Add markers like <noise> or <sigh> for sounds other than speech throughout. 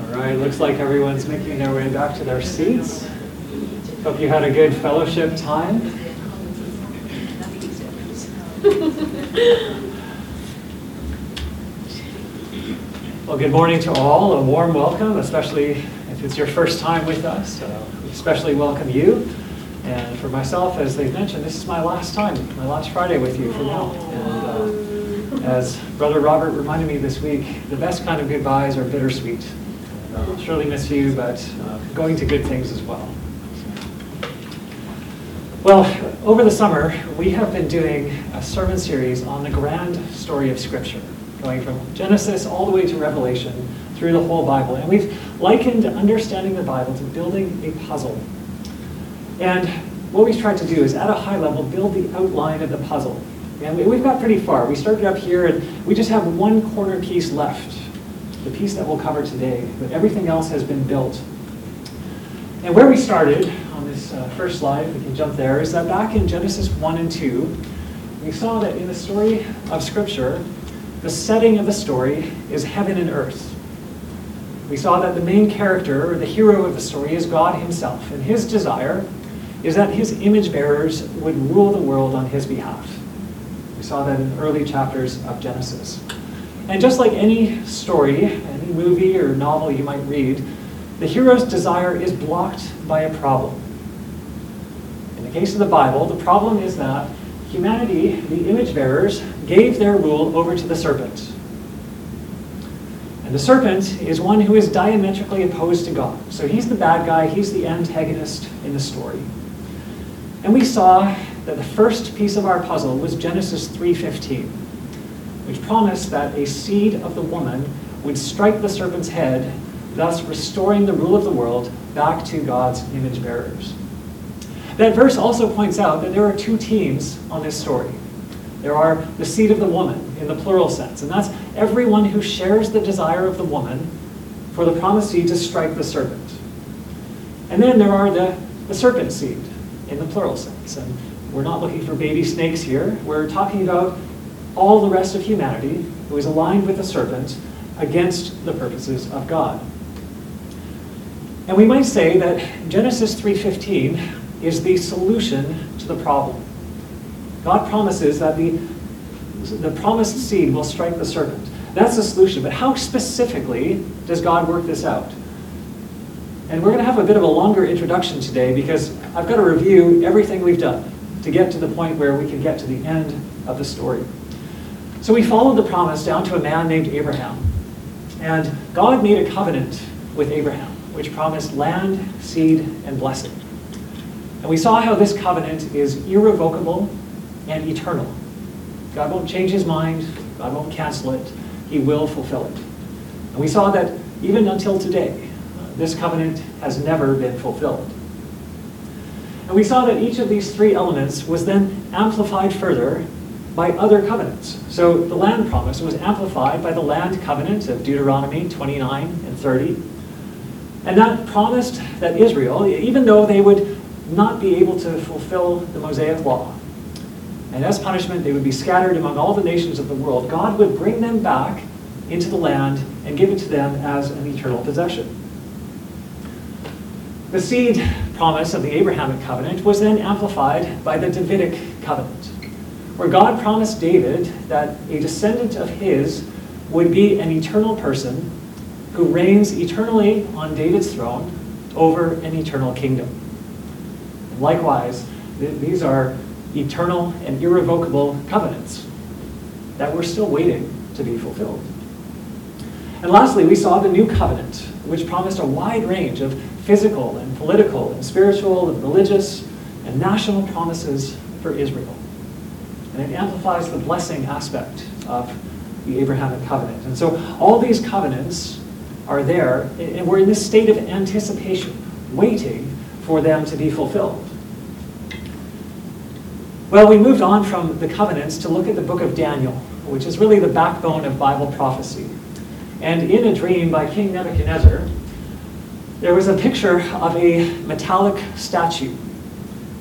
All right, looks like everyone's making their way back to their seats. Hope you had a good fellowship time. Well, good morning to all. A warm welcome, especially if it's your first time with us. Uh, especially welcome you. And for myself, as they've mentioned, this is my last time, my last Friday with you for now. And uh, as Brother Robert reminded me this week, the best kind of goodbyes are bittersweet. I'll surely miss you, but uh, going to good things as well. Well, over the summer, we have been doing a sermon series on the grand story of Scripture, going from Genesis all the way to Revelation through the whole Bible. And we've likened understanding the Bible to building a puzzle. And what we've tried to do is, at a high level, build the outline of the puzzle. And we- we've got pretty far. We started up here, and we just have one corner piece left, the piece that we'll cover today, but everything else has been built. And where we started on this uh, first slide, we can jump there, is that back in Genesis 1 and 2, we saw that in the story of Scripture, the setting of the story is heaven and earth. We saw that the main character, or the hero of the story, is God Himself, and His desire is that His image bearers would rule the world on His behalf. We saw that in early chapters of Genesis. And just like any story, any movie or novel you might read, the hero's desire is blocked by a problem. In the case of the Bible, the problem is that humanity, the image bearers, gave their rule over to the serpent. And the serpent is one who is diametrically opposed to God. So he's the bad guy, he's the antagonist in the story. And we saw that the first piece of our puzzle was Genesis 3:15, which promised that a seed of the woman would strike the serpent's head, thus restoring the rule of the world back to God's image bearers. That verse also points out that there are two teams on this story. There are the seed of the woman in the plural sense, and that's everyone who shares the desire of the woman for the promised seed to strike the serpent. And then there are the, the serpent seed in the plural sense. And we're not looking for baby snakes here. We're talking about all the rest of humanity who is aligned with the serpent against the purposes of God. And we might say that Genesis 3:15 is the solution to the problem. God promises that the, the promised seed will strike the serpent. That's the solution. But how specifically does God work this out? And we're going to have a bit of a longer introduction today because I've got to review everything we've done to get to the point where we can get to the end of the story. So we followed the promise down to a man named Abraham. And God made a covenant with Abraham, which promised land, seed, and blessing. And we saw how this covenant is irrevocable and eternal. God won't change his mind, God won't cancel it, he will fulfill it. And we saw that even until today, uh, this covenant has never been fulfilled. And we saw that each of these three elements was then amplified further by other covenants. So the land promise was amplified by the land covenant of Deuteronomy 29 and 30. And that promised that Israel, even though they would not be able to fulfill the Mosaic law, and as punishment they would be scattered among all the nations of the world, God would bring them back into the land and give it to them as an eternal possession. The seed promise of the Abrahamic covenant was then amplified by the Davidic covenant, where God promised David that a descendant of his would be an eternal person who reigns eternally on David's throne over an eternal kingdom. Likewise, th- these are eternal and irrevocable covenants that we're still waiting to be fulfilled. And lastly, we saw the new covenant, which promised a wide range of physical and political and spiritual and religious and national promises for Israel. And it amplifies the blessing aspect of the Abrahamic covenant. And so all these covenants are there, and we're in this state of anticipation, waiting for them to be fulfilled. Well, we moved on from the covenants to look at the book of Daniel, which is really the backbone of Bible prophecy. And in a dream by King Nebuchadnezzar, there was a picture of a metallic statue,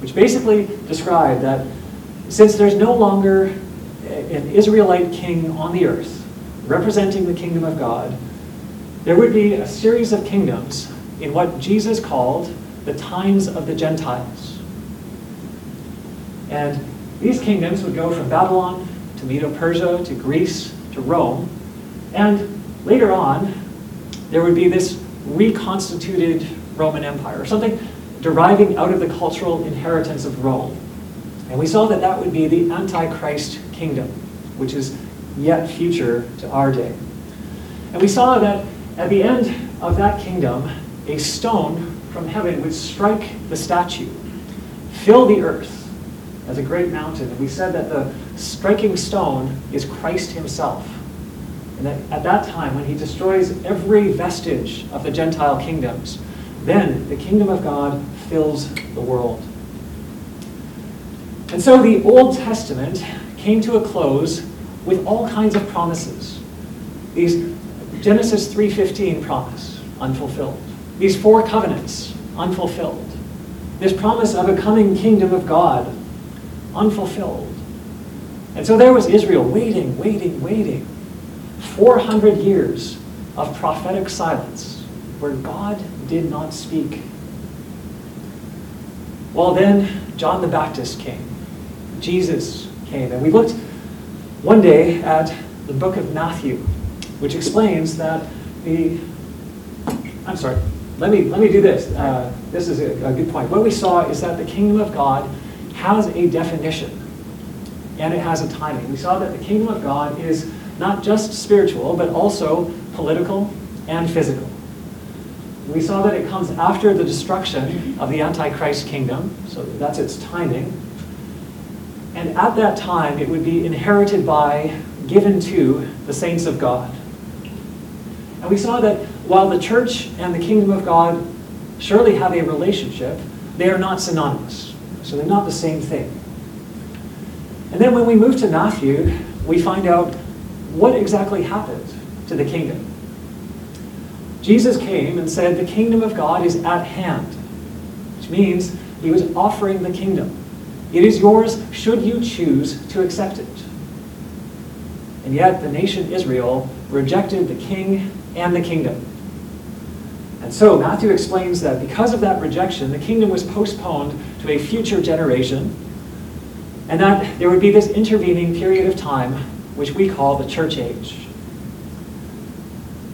which basically described that since there's no longer an Israelite king on the earth, representing the kingdom of God, there would be a series of kingdoms in what Jesus called the times of the Gentiles. And these kingdoms would go from Babylon to Medo-Persia to Greece to Rome. And later on, there would be this reconstituted Roman Empire, or something deriving out of the cultural inheritance of Rome. And we saw that that would be the Antichrist kingdom, which is yet future to our day. And we saw that at the end of that kingdom, a stone from heaven would strike the statue, fill the earth as a great mountain. And we said that the striking stone is Christ himself. And that at that time, when he destroys every vestige of the Gentile kingdoms, then the kingdom of God fills the world. And so the Old Testament came to a close with all kinds of promises. These Genesis 3:15 promise unfulfilled. These four covenants unfulfilled. This promise of a coming kingdom of God unfulfilled. And so there was Israel waiting, waiting, waiting. 400 years of prophetic silence where God did not speak. Well, then John the Baptist came. Jesus came. And we looked one day at the book of Matthew, which explains that the. I'm sorry, let me, let me do this. Uh, this is a, a good point. What we saw is that the kingdom of God has a definition and it has a timing. We saw that the kingdom of God is not just spiritual, but also political and physical. We saw that it comes after the destruction of the Antichrist kingdom, so that's its timing. And at that time, it would be inherited by, given to the saints of God. And we saw that while the church and the kingdom of God surely have a relationship, they are not synonymous. So they're not the same thing. And then when we move to Matthew, we find out what exactly happened to the kingdom. Jesus came and said, The kingdom of God is at hand, which means he was offering the kingdom. It is yours should you choose to accept it. And yet the nation Israel rejected the king and the kingdom. And so Matthew explains that because of that rejection, the kingdom was postponed to a future generation, and that there would be this intervening period of time, which we call the church age.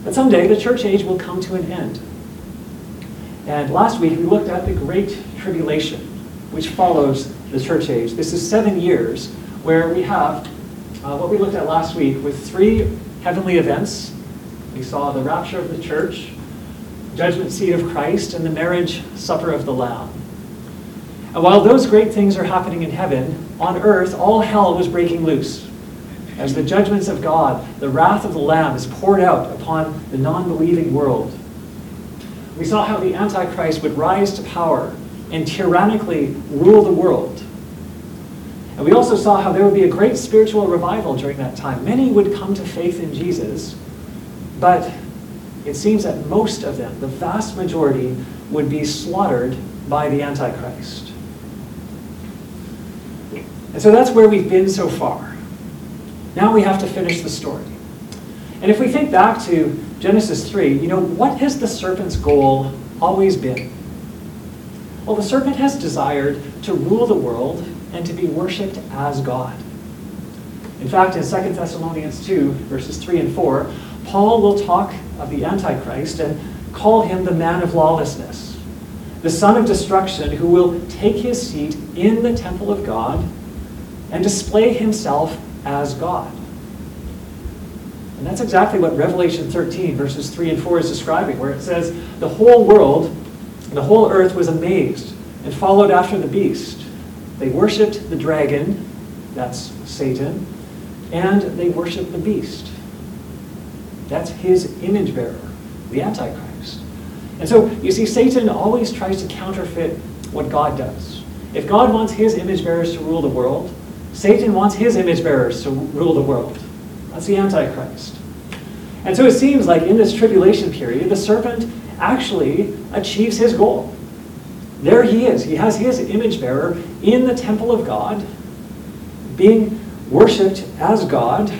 But someday the church age will come to an end. And last week we looked at the Great Tribulation, which follows the church age. This is seven years where we have uh, what we looked at last week with three heavenly events. We saw the rapture of the church, judgment seat of Christ, and the marriage supper of the Lamb. And while those great things are happening in heaven, on earth all hell was breaking loose. As the judgments of God, the wrath of the Lamb is poured out upon the non believing world. We saw how the Antichrist would rise to power and tyrannically rule the world. And we also saw how there would be a great spiritual revival during that time. Many would come to faith in Jesus, but it seems that most of them, the vast majority, would be slaughtered by the Antichrist. And so that's where we've been so far. Now we have to finish the story. And if we think back to Genesis 3, you know, what has the serpent's goal always been? Well, the serpent has desired to rule the world and to be worshipped as God. In fact, in 2 Thessalonians 2, verses 3 and 4, Paul will talk of the Antichrist and call him the man of lawlessness, the son of destruction who will take his seat in the temple of God and display himself as God. And that's exactly what Revelation 13, verses 3 and 4 is describing, where it says, The whole world, the whole earth was amazed and followed after the beast. They worshiped the dragon, that's Satan, and they worshiped the beast. That's his image bearer, the Antichrist. And so, you see, Satan always tries to counterfeit what God does. If God wants his image bearers to rule the world, Satan wants his image bearers to rule the world. That's the Antichrist. And so it seems like in this tribulation period, the serpent actually achieves his goal. There he is. He has his image bearer in the temple of God, being worshipped as God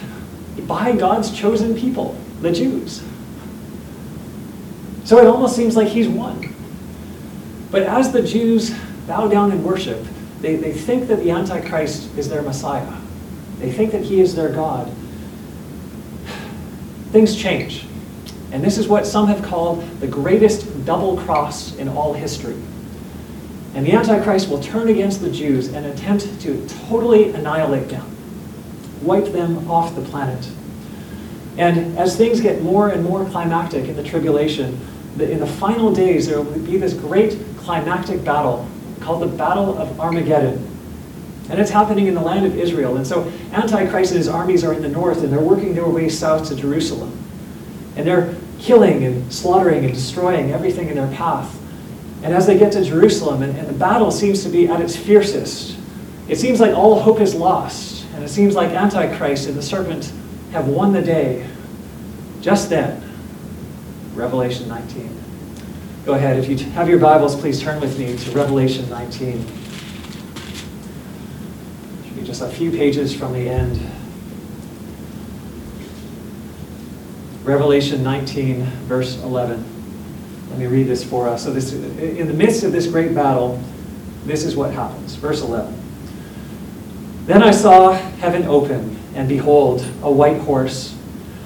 by God's chosen people, the Jews. So it almost seems like he's won. But as the Jews bow down and worship, they, they think that the Antichrist is their Messiah. They think that he is their God. Things change. And this is what some have called the greatest double cross in all history. And the Antichrist will turn against the Jews and attempt to totally annihilate them, wipe them off the planet. And as things get more and more climactic in the tribulation, in the final days, there will be this great climactic battle called the Battle of Armageddon. And it's happening in the land of Israel. And so Antichrist and his armies are in the north, and they're working their way south to Jerusalem. And they're killing and slaughtering and destroying everything in their path. And as they get to Jerusalem, and, and the battle seems to be at its fiercest, it seems like all hope is lost. And it seems like Antichrist and the serpent have won the day. Just then, Revelation 19. Go ahead, if you have your Bibles, please turn with me to Revelation 19. Should be just a few pages from the end. Revelation 19, verse 11. Let me read this for us. So, this, in the midst of this great battle, this is what happens. Verse 11. Then I saw heaven open, and behold, a white horse.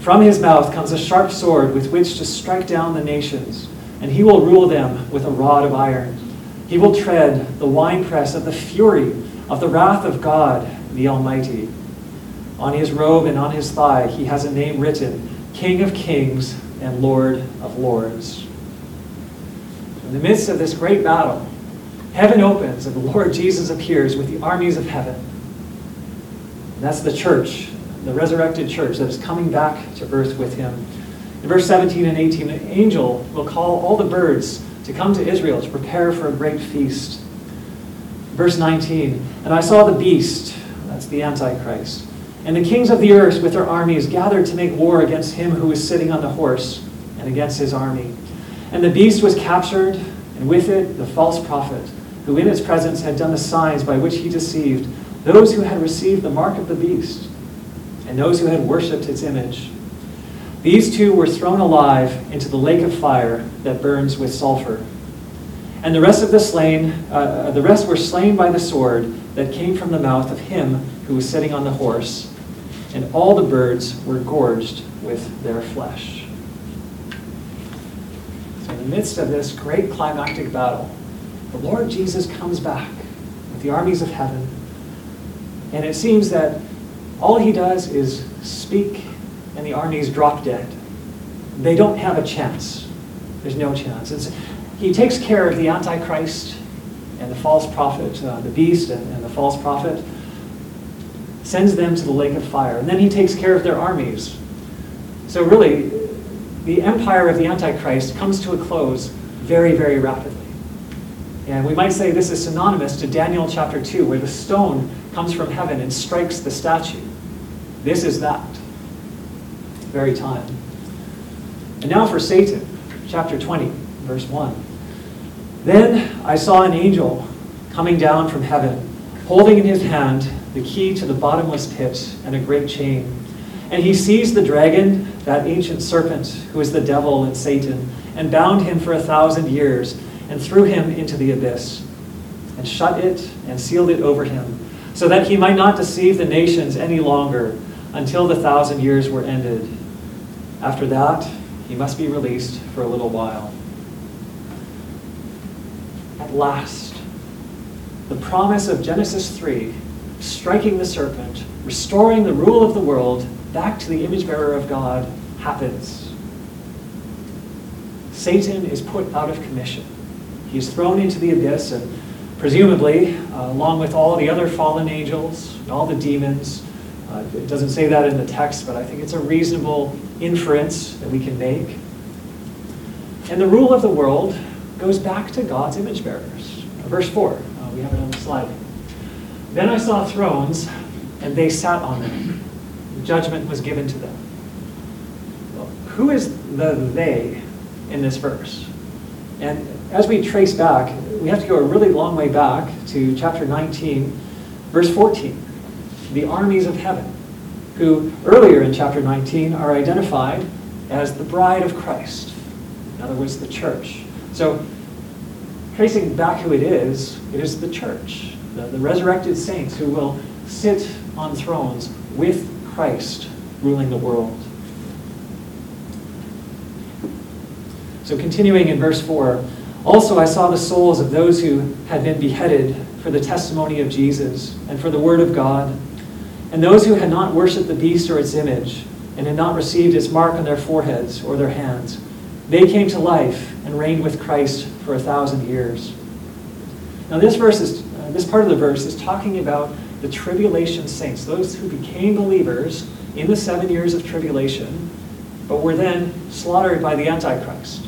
From his mouth comes a sharp sword with which to strike down the nations, and he will rule them with a rod of iron. He will tread the winepress of the fury of the wrath of God, the Almighty. On his robe and on his thigh he has a name written King of Kings and Lord of Lords. In the midst of this great battle, heaven opens and the Lord Jesus appears with the armies of heaven. And that's the church, the resurrected church that is coming back to earth with him. In verse 17 and 18, an angel will call all the birds to come to Israel to prepare for a great feast. Verse 19, and I saw the beast, that's the Antichrist, and the kings of the earth with their armies gathered to make war against him who was sitting on the horse and against his army. And the beast was captured, and with it the false prophet, who in its presence had done the signs by which he deceived those who had received the mark of the beast and those who had worshipped its image. These two were thrown alive into the lake of fire that burns with sulfur. And the rest of the slain, uh, the rest were slain by the sword that came from the mouth of him who was sitting on the horse, and all the birds were gorged with their flesh. So, in the midst of this great climactic battle, the Lord Jesus comes back with the armies of heaven, and it seems that all he does is speak, and the armies drop dead. They don't have a chance. There's no chance. It's, he takes care of the Antichrist and the false prophet, uh, the beast and, and the false prophet, sends them to the lake of fire. And then he takes care of their armies. So, really, the empire of the Antichrist comes to a close very, very rapidly. And we might say this is synonymous to Daniel chapter 2, where the stone comes from heaven and strikes the statue. This is that very time. And now for Satan, chapter 20, verse 1. Then I saw an angel coming down from heaven, holding in his hand the key to the bottomless pit and a great chain. And he seized the dragon, that ancient serpent, who is the devil and Satan, and bound him for a thousand years, and threw him into the abyss, and shut it and sealed it over him, so that he might not deceive the nations any longer until the thousand years were ended. After that, he must be released for a little while. At last, the promise of Genesis 3, striking the serpent, restoring the rule of the world back to the image bearer of God, happens. Satan is put out of commission. He is thrown into the abyss, and presumably, uh, along with all the other fallen angels and all the demons, Uh, it doesn't say that in the text, but I think it's a reasonable inference that we can make. And the rule of the world goes back to God's image bearers. Verse 4, uh, we have it on the slide. Then I saw thrones, and they sat on them. Judgment was given to them. Well, who is the they in this verse? And as we trace back, we have to go a really long way back to chapter 19, verse 14. The armies of heaven, who earlier in chapter 19 are identified as the bride of Christ. In other words, the church. So, tracing back who it is, it is the church, the, the resurrected saints who will sit on thrones with Christ ruling the world. So, continuing in verse 4 Also I saw the souls of those who had been beheaded for the testimony of Jesus and for the word of God, and those who had not worshipped the beast or its image, and had not received its mark on their foreheads or their hands. They came to life and reigned with Christ for a thousand years. Now, this verse is, uh, this part of the verse is talking about the tribulation saints, those who became believers in the seven years of tribulation, but were then slaughtered by the Antichrist.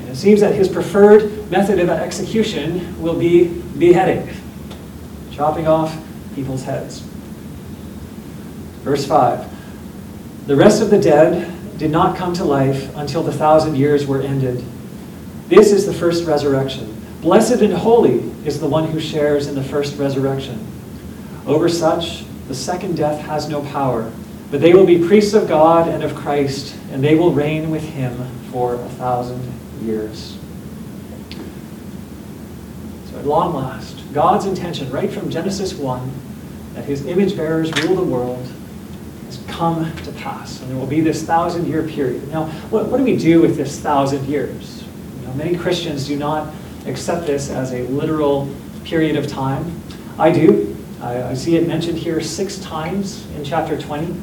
And it seems that his preferred method of execution will be beheading, chopping off people's heads. Verse 5 The rest of the dead did not come to life until the thousand years were ended. This is the first resurrection. Blessed and holy is the one who shares in the first resurrection. Over such, the second death has no power, but they will be priests of God and of Christ, and they will reign with him for a thousand years. So, at long last, God's intention, right from Genesis 1, that his image bearers rule the world, come to pass. And there will be this thousand year period. Now, what, what do we do with this thousand years? You know, many Christians do not accept this as a literal period of time. I do. I, I see it mentioned here six times in chapter 20.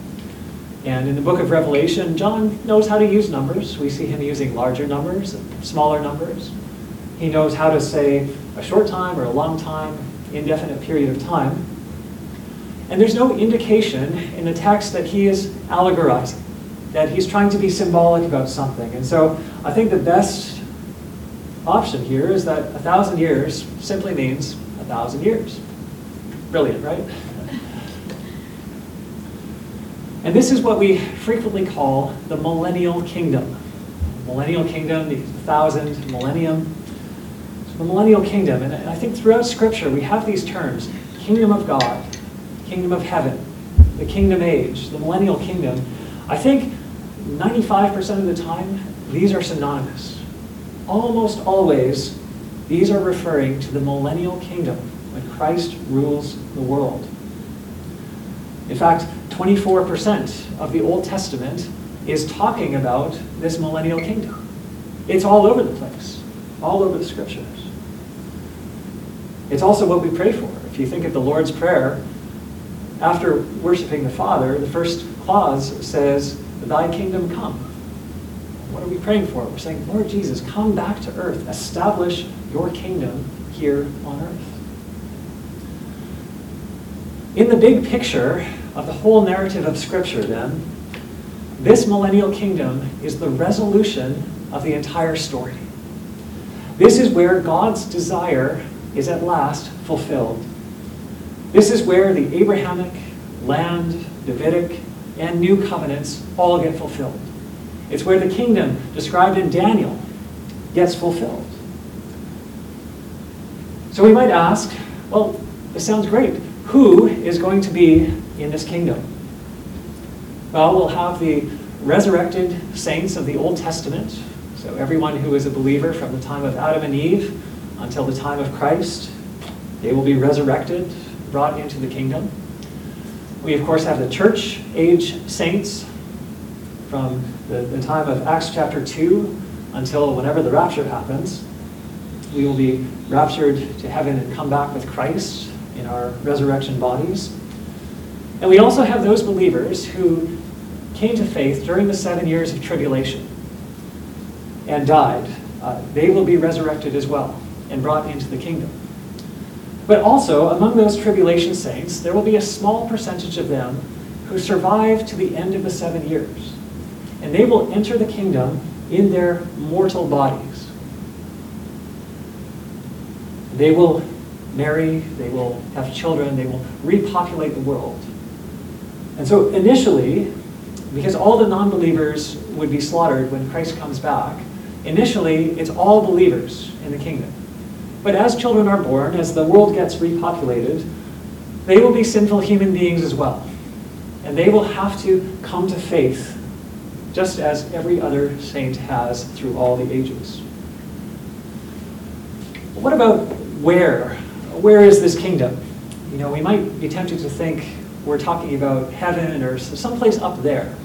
And in the book of Revelation, John knows how to use numbers. We see him using larger numbers and smaller numbers. He knows how to say a short time or a long time, indefinite period of time. And there's no indication in the text that he is allegorizing, that he's trying to be symbolic about something. And so I think the best option here is that a thousand years simply means a thousand years. Brilliant, right? And this is what we frequently call the millennial kingdom. Millennial kingdom, the thousand, millennium. So the millennial kingdom, and I think throughout Scripture we have these terms kingdom of God, kingdom of heaven, the kingdom age, the millennial kingdom, I think 95% of the time, these are synonymous. Almost always, these are referring to the millennial kingdom when Christ rules the world. In fact, 24% of the Old Testament is talking about this millennial kingdom. It's all over the place, all over the scriptures. It's also what we pray for. If you think of the Lord's Prayer, after worshiping the Father, the first clause says, Thy kingdom come. What are we praying for? We're saying, Lord Jesus, come back to earth. Establish your kingdom here on earth. In the big picture of the whole narrative of Scripture, then, this millennial kingdom is the resolution of the entire story. This is where God's desire is at last fulfilled. This is where the Abrahamic, land, Davidic, and new covenants all get fulfilled. It's where the kingdom described in Daniel gets fulfilled. So we might ask, well, this sounds great. Who is going to be in this kingdom? Well, we'll have the resurrected saints of the Old Testament, so everyone who is a believer from the time of Adam and Eve until the time of Christ, they will be resurrected brought into the kingdom. We, of course, have the church age saints from the, the time of Acts chapter 2 until whenever the rapture happens. We will be raptured to heaven and come back with Christ in our resurrection bodies. And we also have those believers who came to faith during the seven years of tribulation and died. Uh, they will be resurrected as well and brought into the kingdom. But also, among those tribulation saints, there will be a small percentage of them who survive to the end of the seven years. And they will enter the kingdom in their mortal bodies. They will marry, they will have children, they will repopulate the world. And so initially, because all the non believers would be slaughtered when Christ comes back, initially it's all believers in the kingdom. But as children are born, as the world gets repopulated, they will be sinful human beings as well. And they will have to come to faith, just as every other saint has through all the ages. What about where? Where is this kingdom? You know, we might be tempted to think we're talking about heaven or someplace up there.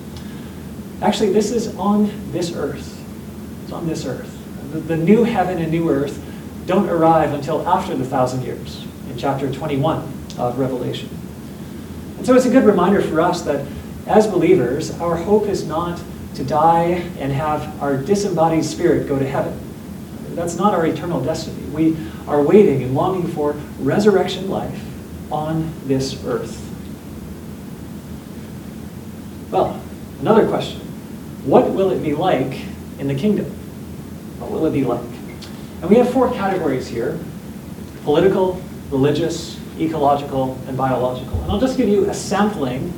Actually, this is on this earth. It's on this earth. The, the new heaven and new earth don't arrive until after the thousand years, in chapter 21 of Revelation. And so it's a good reminder for us that as believers, our hope is not to die and have our disembodied spirit go to heaven. That's not our eternal destiny. We are waiting and longing for resurrection life on this earth. Well, another question. What will it be like in the kingdom? What will it be like? And we have four categories here political, religious, ecological, and biological. And I'll just give you a sampling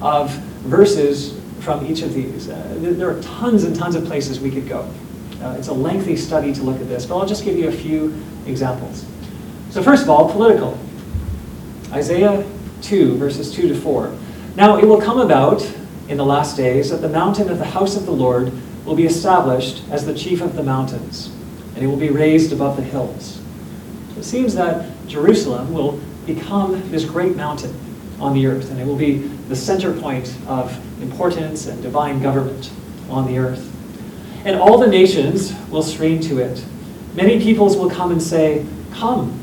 of verses from each of these. Uh, there are tons and tons of places we could go. Uh, it's a lengthy study to look at this, but I'll just give you a few examples. So, first of all, political. Isaiah 2, verses 2 to 4. Now it will come about in the last days that the mountain of the house of the Lord will be established as the chief of the mountains and it will be raised above the hills. So it seems that Jerusalem will become this great mountain on the earth, and it will be the center point of importance and divine government on the earth. And all the nations will stream to it. Many peoples will come and say, Come,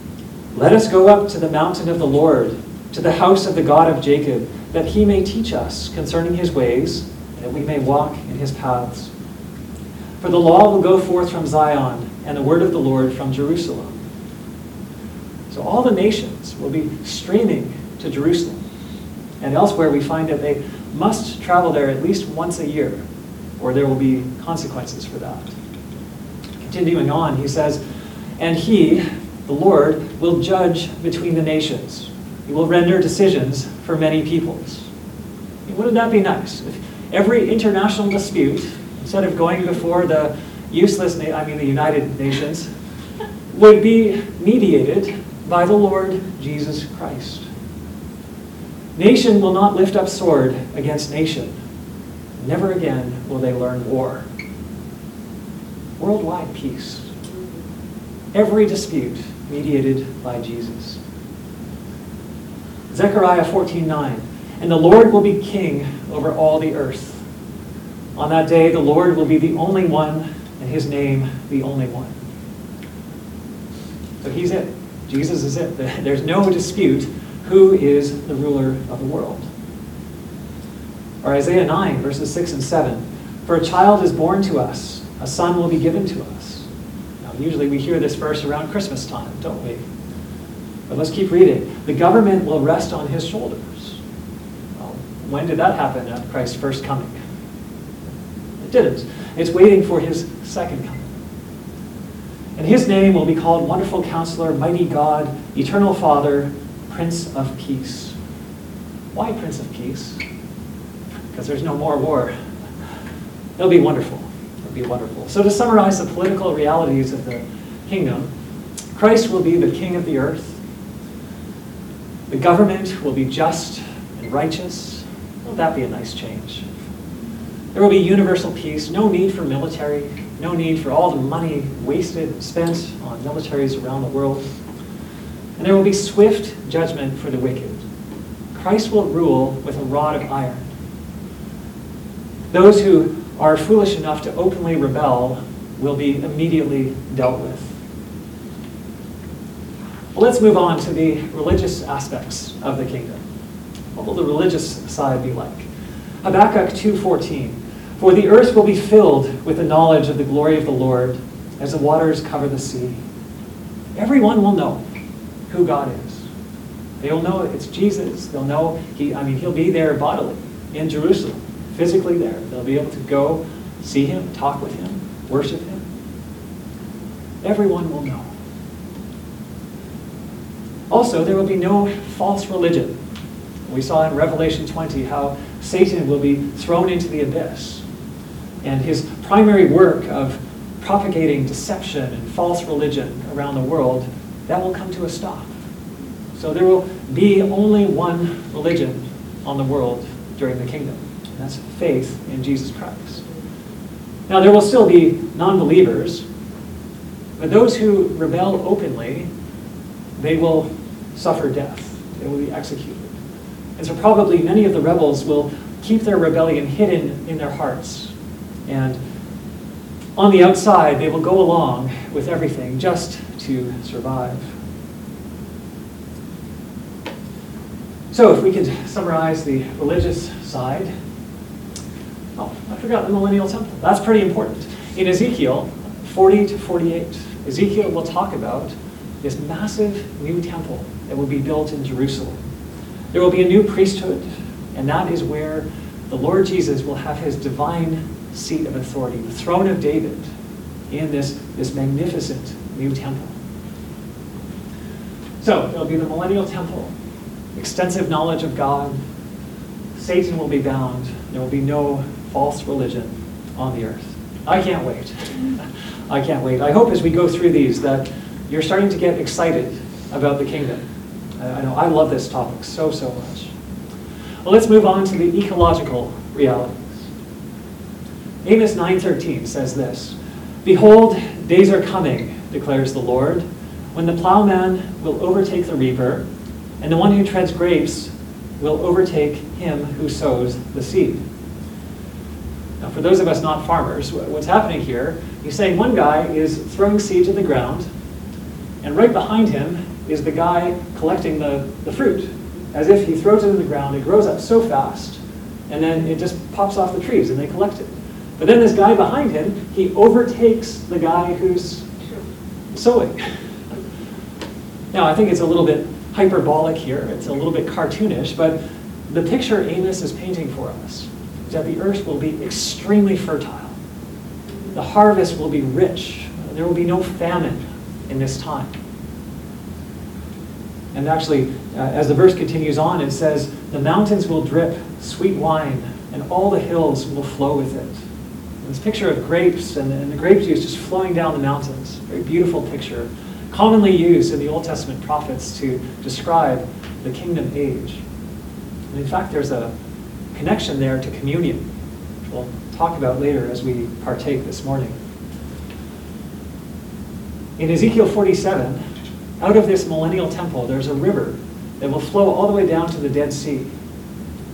let us go up to the mountain of the Lord, to the house of the God of Jacob, that he may teach us concerning his ways, and that we may walk in his paths. For the law will go forth from Zion and the word of the Lord from Jerusalem. So all the nations will be streaming to Jerusalem. And elsewhere we find that they must travel there at least once a year, or there will be consequences for that. Continuing on, he says, And he, the Lord, will judge between the nations. He will render decisions for many peoples. wouldn't that be nice? If every international dispute, instead of going before the useless, I mean the United Nations, would be mediated by the Lord Jesus Christ. Nation will not lift up sword against nation. Never again will they learn war. Worldwide peace. Every dispute mediated by Jesus. Zechariah 14:9. And the Lord will be king over all the earth. On that day, the Lord will be the only one and his name the only one. So he's it. Jesus is it. There's no dispute who is the ruler of the world. Or Isaiah 9, verses 6 and 7. For a child is born to us, a son will be given to us. Now, usually we hear this verse around Christmas time, don't we? But let's keep reading. The government will rest on his shoulders. Well, when did that happen at Christ's first coming? It didn't. It's waiting for his second coming. And his name will be called Wonderful Counselor, Mighty God, Eternal Father, Prince of Peace. Why Prince of Peace? Because there's no more war. It'll be wonderful. It'll be wonderful. So, to summarize the political realities of the kingdom, Christ will be the king of the earth. The government will be just and righteous. Won't that be a nice change? There will be universal peace, no need for military, no need for all the money wasted, and spent on militaries around the world. And there will be swift judgment for the wicked. Christ will rule with a rod of iron. Those who are foolish enough to openly rebel will be immediately dealt with. Well, let's move on to the religious aspects of the kingdom. What will the religious side be like? Habakkuk 2:14 for the earth will be filled with the knowledge of the glory of the Lord as the waters cover the sea. Everyone will know who God is. They'll know it's Jesus. They'll know he I mean he'll be there bodily. in Jerusalem, physically there. They'll be able to go see him, talk with him, worship him. Everyone will know. Also, there will be no false religion. We saw in Revelation 20 how Satan will be thrown into the abyss. And his primary work of propagating deception and false religion around the world, that will come to a stop. So there will be only one religion on the world during the kingdom. And that's faith in Jesus Christ. Now, there will still be non believers, but those who rebel openly, they will suffer death. They will be executed. And so, probably many of the rebels will keep their rebellion hidden in their hearts. And on the outside, they will go along with everything just to survive. So if we could summarize the religious side. Oh, I forgot the millennial temple. That's pretty important. In Ezekiel 40 to 48, Ezekiel will talk about this massive new temple that will be built in Jerusalem. There will be a new priesthood, and that is where the Lord Jesus will have his divine seat of authority, the throne of David, in this, this magnificent new temple. So, there'll be the millennial temple, extensive knowledge of God. Satan will be bound. There will be no false religion on the earth. I can't wait. <laughs> I can't wait. I hope as we go through these that you're starting to get excited about the kingdom. I know I love this topic so, so much. Well, let's move on to the ecological realities. Amos 9:13 says this, "Behold, days are coming," declares the Lord, "when the plowman will overtake the reaper and the one who treads grapes will overtake him who sows the seed. Now, for those of us not farmers, what's happening here, he's saying one guy is throwing seed to the ground, and right behind him is the guy collecting the, the fruit. As if he throws it in the ground, it grows up so fast, and then it just pops off the trees and they collect it. But then this guy behind him, he overtakes the guy who's sowing. Now, I think it's a little bit hyperbolic here, it's a little bit cartoonish, but the picture Amos is painting for us is that the earth will be extremely fertile. The harvest will be rich. There will be no famine in this time. And actually, uh, as the verse continues on, it says, The mountains will drip sweet wine, and all the hills will flow with it. This picture of grapes and, and the grape juice just flowing down the mountains. Very beautiful picture commonly used in the Old Testament prophets to describe the kingdom age. And in fact, there's a connection there to communion, which we'll talk about later as we partake this morning. In Ezekiel 47, out of this millennial temple, there's a river that will flow all the way down to the Dead Sea.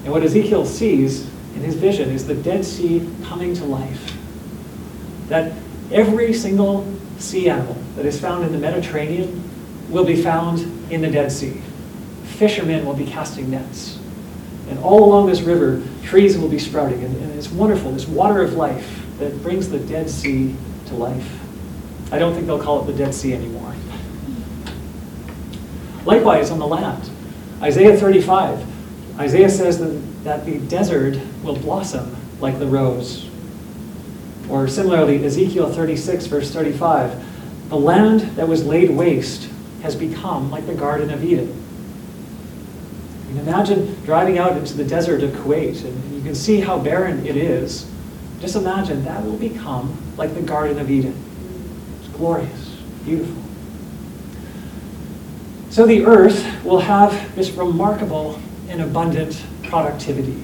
And what Ezekiel sees in his vision is the Dead Sea coming to life. That every single sea animal that is found in the Mediterranean will be found in the Dead Sea. Fishermen will be casting nets. And all along this river, trees will be sprouting. And, and it's wonderful, this water of life that brings the Dead Sea to life. I don't think they'll call it the Dead Sea anymore. Likewise, on the land, Isaiah 35, Isaiah says that, that the desert will blossom like the rose. Or similarly, Ezekiel 36, verse 35, the land that was laid waste has become like the Garden of Eden. Imagine driving out into the desert of Kuwait, and you can see how barren it is. Just imagine that will become like the Garden of Eden. It's glorious, beautiful. So the earth will have this remarkable and abundant productivity.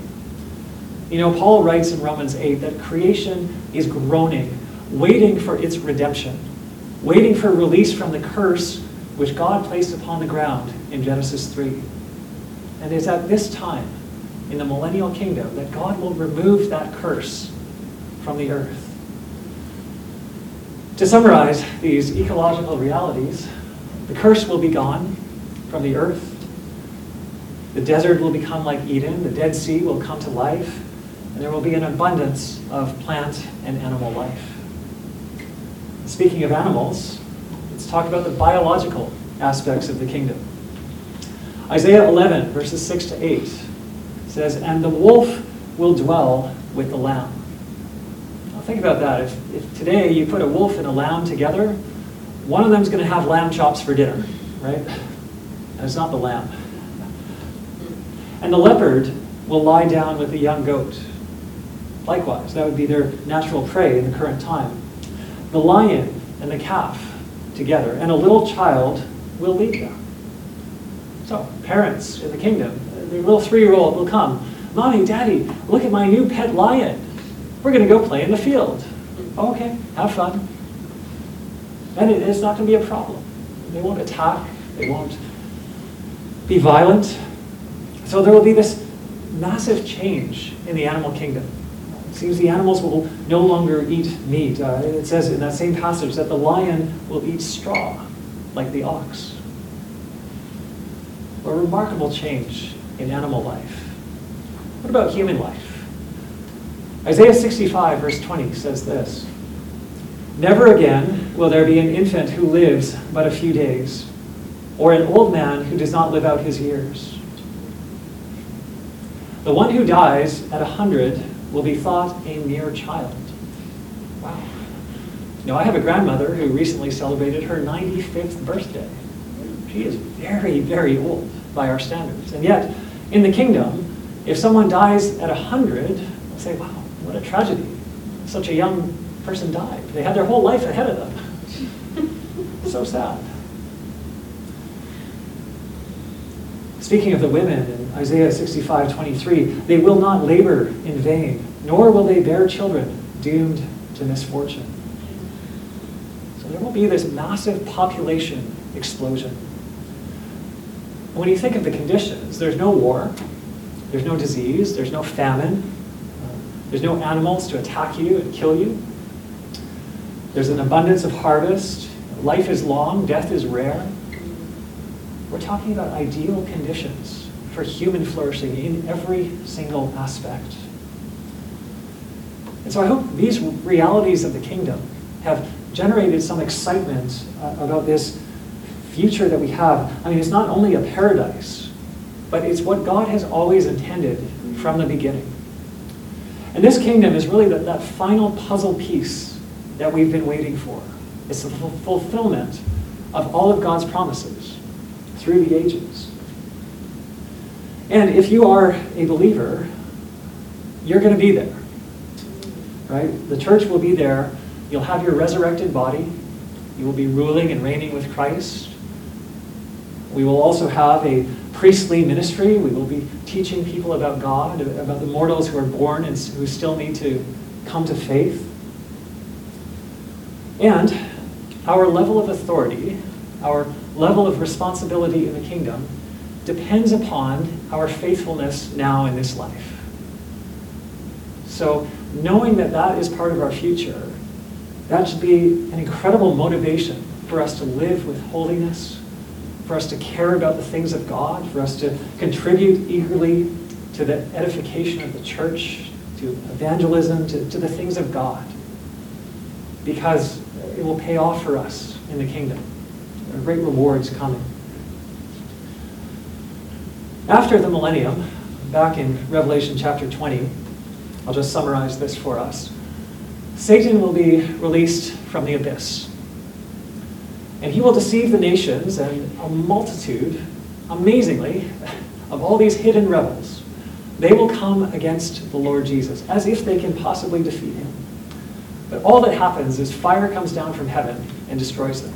You know, Paul writes in Romans 8 that creation is groaning, waiting for its redemption, waiting for release from the curse which God placed upon the ground in Genesis 3. And it's at this time, in the millennial kingdom, that God will remove that curse from the earth. To summarize these ecological realities, the curse will be gone from the earth. The desert will become like Eden. The Dead Sea will come to life and there will be an abundance of plant and animal life. Speaking of animals, let's talk about the biological aspects of the kingdom. Isaiah 11, verses 6 to 8 says, And the wolf will dwell with the lamb. Now think about that. If, if today you put a wolf and a lamb together, one of them's going to have lamb chops for dinner, right? And it's not the lamb. And the leopard will lie down with the young goat. Likewise, that would be their natural prey in the current time. The lion and the calf together, and a little child will lead them. So, parents in the kingdom, the little three year old will come. Mommy, Daddy, look at my new pet lion. We're going to go play in the field. Okay, have fun. And it, it's not going to be a problem. They won't attack, they won't be violent. So there will be this massive change in the animal kingdom. It seems the animals will no longer eat meat. Uh, it says in that same passage that the lion will eat straw like the ox. A remarkable change in animal life. What about human life? Isaiah 65, verse 20 says this Never again will there be an infant who lives but a few days, or an old man who does not live out his years. The one who dies at a hundred will be thought a mere child. Wow. You know, I have a grandmother who recently celebrated her 95th birthday. She is very, very old by our standards. And yet, in the kingdom, if someone dies at 100, we'll say, wow, what a tragedy. Such a young person died. They had their whole life ahead of them. <laughs> so sad. Speaking of the women Isaiah 65, 23, they will not labor in vain, nor will they bear children doomed to misfortune. So there will be this massive population explosion. when you think of the conditions, there's no war, there's no disease, there's no famine, there's no animals to attack you and kill you. There's an abundance of harvest. Life is long, death is rare. We're talking about ideal conditions for human flourishing in every single aspect. And so I hope these realities of the kingdom have generated some excitement uh, about this future that we have. I mean, it's not only a paradise, but it's what God has always intended from the beginning. And this kingdom is really that, that final puzzle piece that we've been waiting for. It's the fulfillment of all of God's promises through the ages. And if you are a believer, you're going to be there. Right? The church will be there. You'll have your resurrected body. You will be ruling and reigning with Christ. We will also have a priestly ministry. We will be teaching people about God, about the mortals who are born and who still need to come to faith. And our level of authority, our level of responsibility in the kingdom, depends upon our faithfulness now in this life. So, knowing that that is part of our future, that should be an incredible motivation for us to live with holiness for us to care about the things of God, for us to contribute eagerly to the edification of the church, to evangelism, to, to the things of God. Because it will pay off for us in the kingdom. There are great rewards coming. After the millennium, back in Revelation chapter 20, I'll just summarize this for us. Satan will be released from the abyss. And he will deceive the nations and a multitude, amazingly, of all these hidden rebels. They will come against the Lord Jesus as if they can possibly defeat him. But all that happens is fire comes down from heaven and destroys them.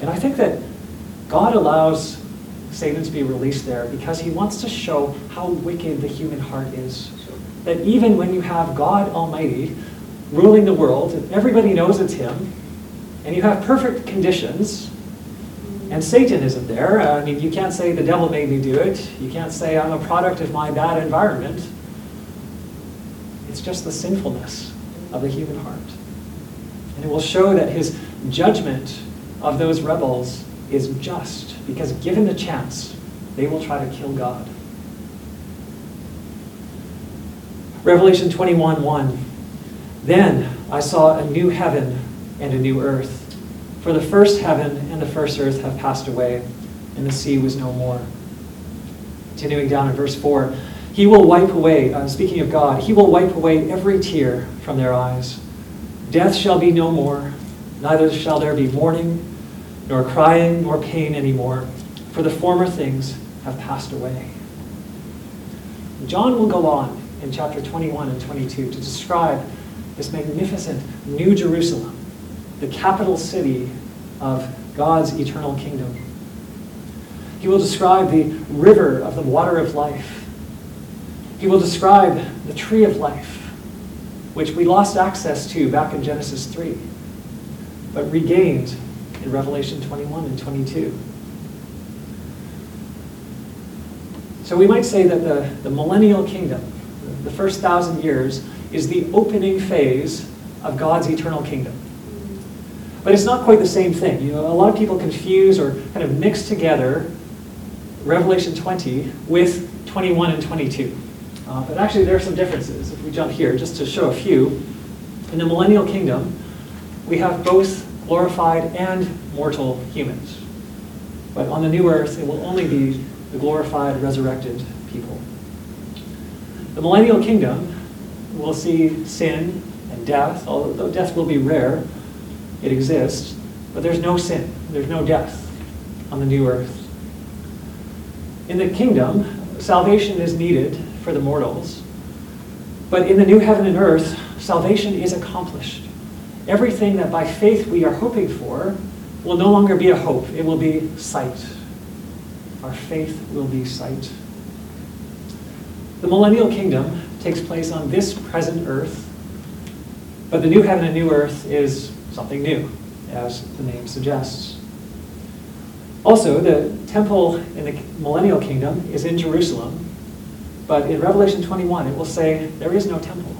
And I think that God allows Satan to be released there because he wants to show how wicked the human heart is. That even when you have God Almighty ruling the world, and everybody knows it's him, and you have perfect conditions, and Satan isn't there. I mean, you can't say the devil made me do it. You can't say I'm a product of my bad environment. It's just the sinfulness of the human heart. And it will show that his judgment of those rebels is just, because given the chance, they will try to kill God. Revelation 21 1. Then I saw a new heaven and a new earth. For the first heaven and the first earth have passed away, and the sea was no more. Continuing down in verse 4 He will wipe away, uh, speaking of God, He will wipe away every tear from their eyes. Death shall be no more, neither shall there be mourning, nor crying, nor pain anymore, for the former things have passed away. John will go on in chapter 21 and 22 to describe this magnificent New Jerusalem, the capital city of God's eternal kingdom. He will describe the river of the water of life. He will describe the tree of life, which we lost access to back in Genesis 3, but regained in Revelation 21 and 22. So we might say that the, the millennial kingdom, the first thousand years, is the opening phase of God's eternal kingdom. But it's not quite the same thing. You know, a lot of people confuse or kind of mix together Revelation 20 with 21 and 22. Uh, but actually, there are some differences. If we jump here, just to show a few, in the millennial kingdom, we have both glorified and mortal humans. But on the new earth, it will only be the glorified, resurrected people. The millennial kingdom will see sin and death, although death will be rare, it exists, but there's no sin, there's no death on the new earth. In the kingdom, salvation is needed for the mortals, but in the new heaven and earth, salvation is accomplished. Everything that by faith we are hoping for will no longer be a hope, it will be sight. Our faith will be sight. The millennial kingdom takes place on this present earth, but the new heaven and new earth is something new, as the name suggests. Also, the temple in the millennial kingdom is in Jerusalem, but in Revelation 21 it will say there is no temple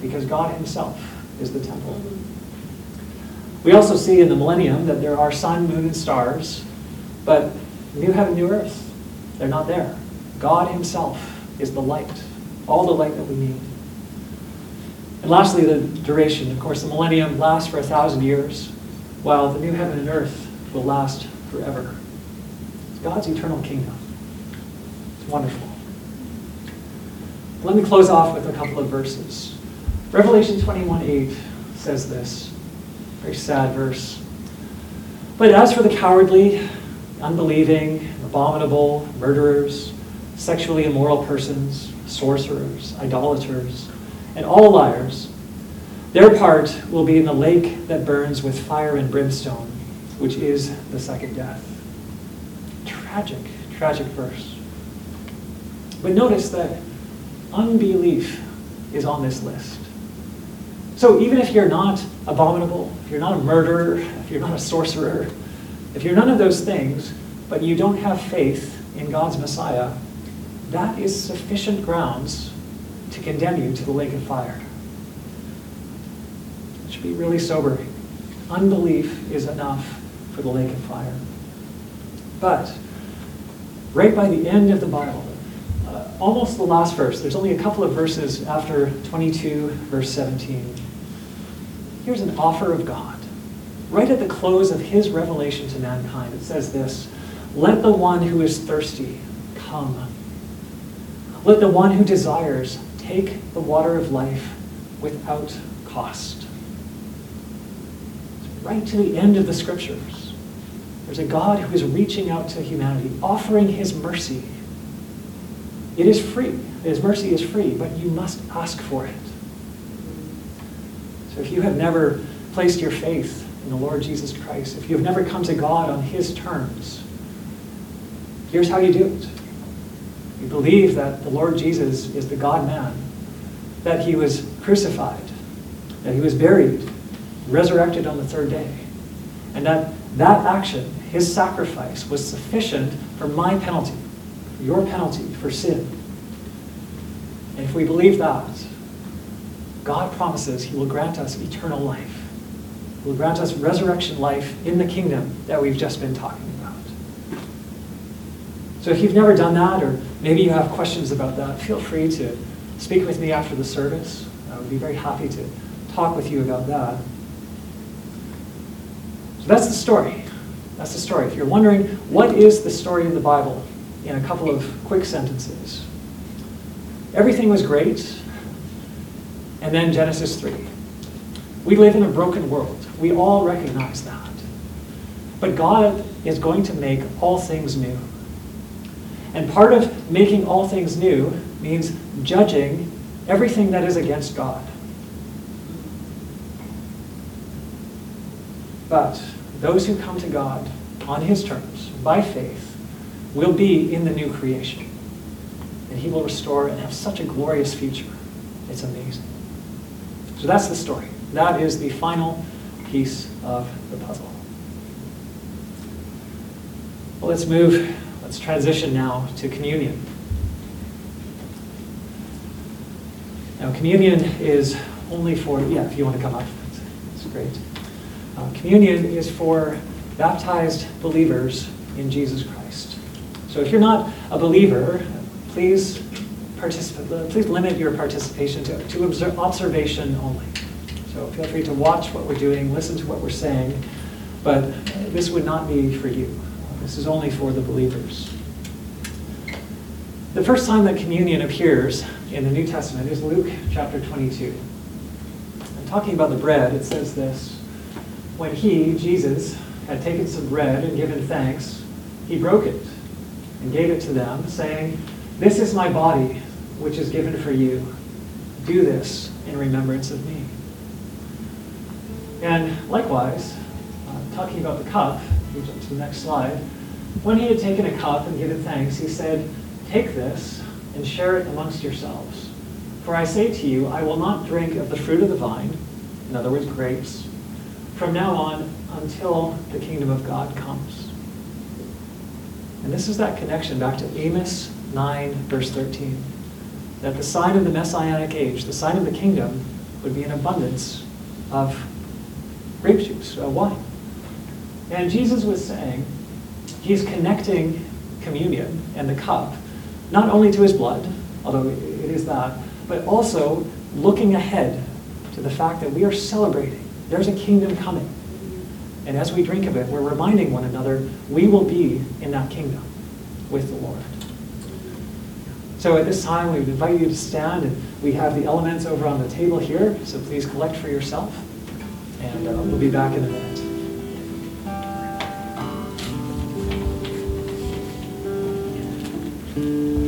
because God Himself is the temple. We also see in the millennium that there are sun, moon, and stars, but new heaven, new earth, they're not there. God Himself is the light, all the light that we need. And lastly, the duration. Of course, the millennium lasts for a thousand years, while the new heaven and earth will last forever. It's God's eternal kingdom. It's wonderful. Let me close off with a couple of verses. Revelation 21 8 says this, very sad verse. But as for the cowardly, unbelieving, abominable, murderers, sexually immoral persons, sorcerers, idolaters, and all liars, their part will be in the lake that burns with fire and brimstone, which is the second death. Tragic, tragic verse. But notice that unbelief is on this list. So even if you're not abominable, if you're not a murderer, if you're not a sorcerer, if you're none of those things, but you don't have faith in God's Messiah, that is sufficient grounds to condemn you to the lake of fire. It should be really sobering. Unbelief is enough for the lake of fire. But, right by the end of the Bible, uh, almost the last verse, there's only a couple of verses after 22, verse 17. Here's an offer of God. Right at the close of his revelation to mankind, it says this Let the one who is thirsty come. Let the one who desires take the water of life without cost. Right to the end of the scriptures. There's a God who is reaching out to humanity, offering his mercy. It is free. His mercy is free, but you must ask for it. If you have never placed your faith in the Lord Jesus Christ, if you have never come to God on his terms, here's how you do it. You believe that the Lord Jesus is the God man, that he was crucified, that he was buried, resurrected on the third day, and that that action, his sacrifice, was sufficient for my penalty, for your penalty for sin. And if we believe that, God promises he will grant us eternal life. He will grant us resurrection life in the kingdom that we've just been talking about. So if you've never done that, or maybe you have questions about that, feel free to speak with me after the service. I would be very happy to talk with you about that. So that's the story. That's the story. If you're wondering, what is the story of the Bible in a couple of quick sentences? everything was great. And then Genesis 3. We live in a broken world. We all recognize that. But God is going to make all things new. And part of making all things new means judging everything that is against God. But those who come to God on his terms, by faith, will be in the new creation. And he will restore and have such a glorious future. It's amazing. So that's the story. That is the final piece of the puzzle. Well, let's move, let's transition now to communion. Now, communion is only for, yeah, if you want to come up, that's great. Uh, communion is for baptized believers in Jesus Christ. So if you're not a believer, please please limit your participation to, to observation only. So feel free to watch what we're doing, listen to what we're saying, but this would not be for you. This is only for the believers. The first time that communion appears in the New Testament is Luke chapter 22. And talking about the bread, it says this When he, Jesus, had taken some bread and given thanks, he broke it and gave it to them, saying, This is my body, which is given for you. Do this in remembrance of me. And likewise, uh, talking about the cup, which to the next slide, when he had taken a cup and given thanks, he said, Take this and share it amongst yourselves. For I say to you, I will not drink of the fruit of the vine, in other words, grapes, from now on until the kingdom of God comes. And this is that connection back to Amos 9, verse 13. That the sign of the messianic age, the sign of the kingdom, would be an abundance of grape juice, uh, wine. And Jesus was saying, he's connecting communion and the cup not only to his blood, although it is that, but also looking ahead to the fact that we are celebrating. There's a kingdom coming. And as we drink of it, we're reminding one another we will be in that kingdom with the Lord. So at this time, we would invite you to stand, and we have the elements over on the table here, so please collect for yourself. And uh, we'll be back in a minute.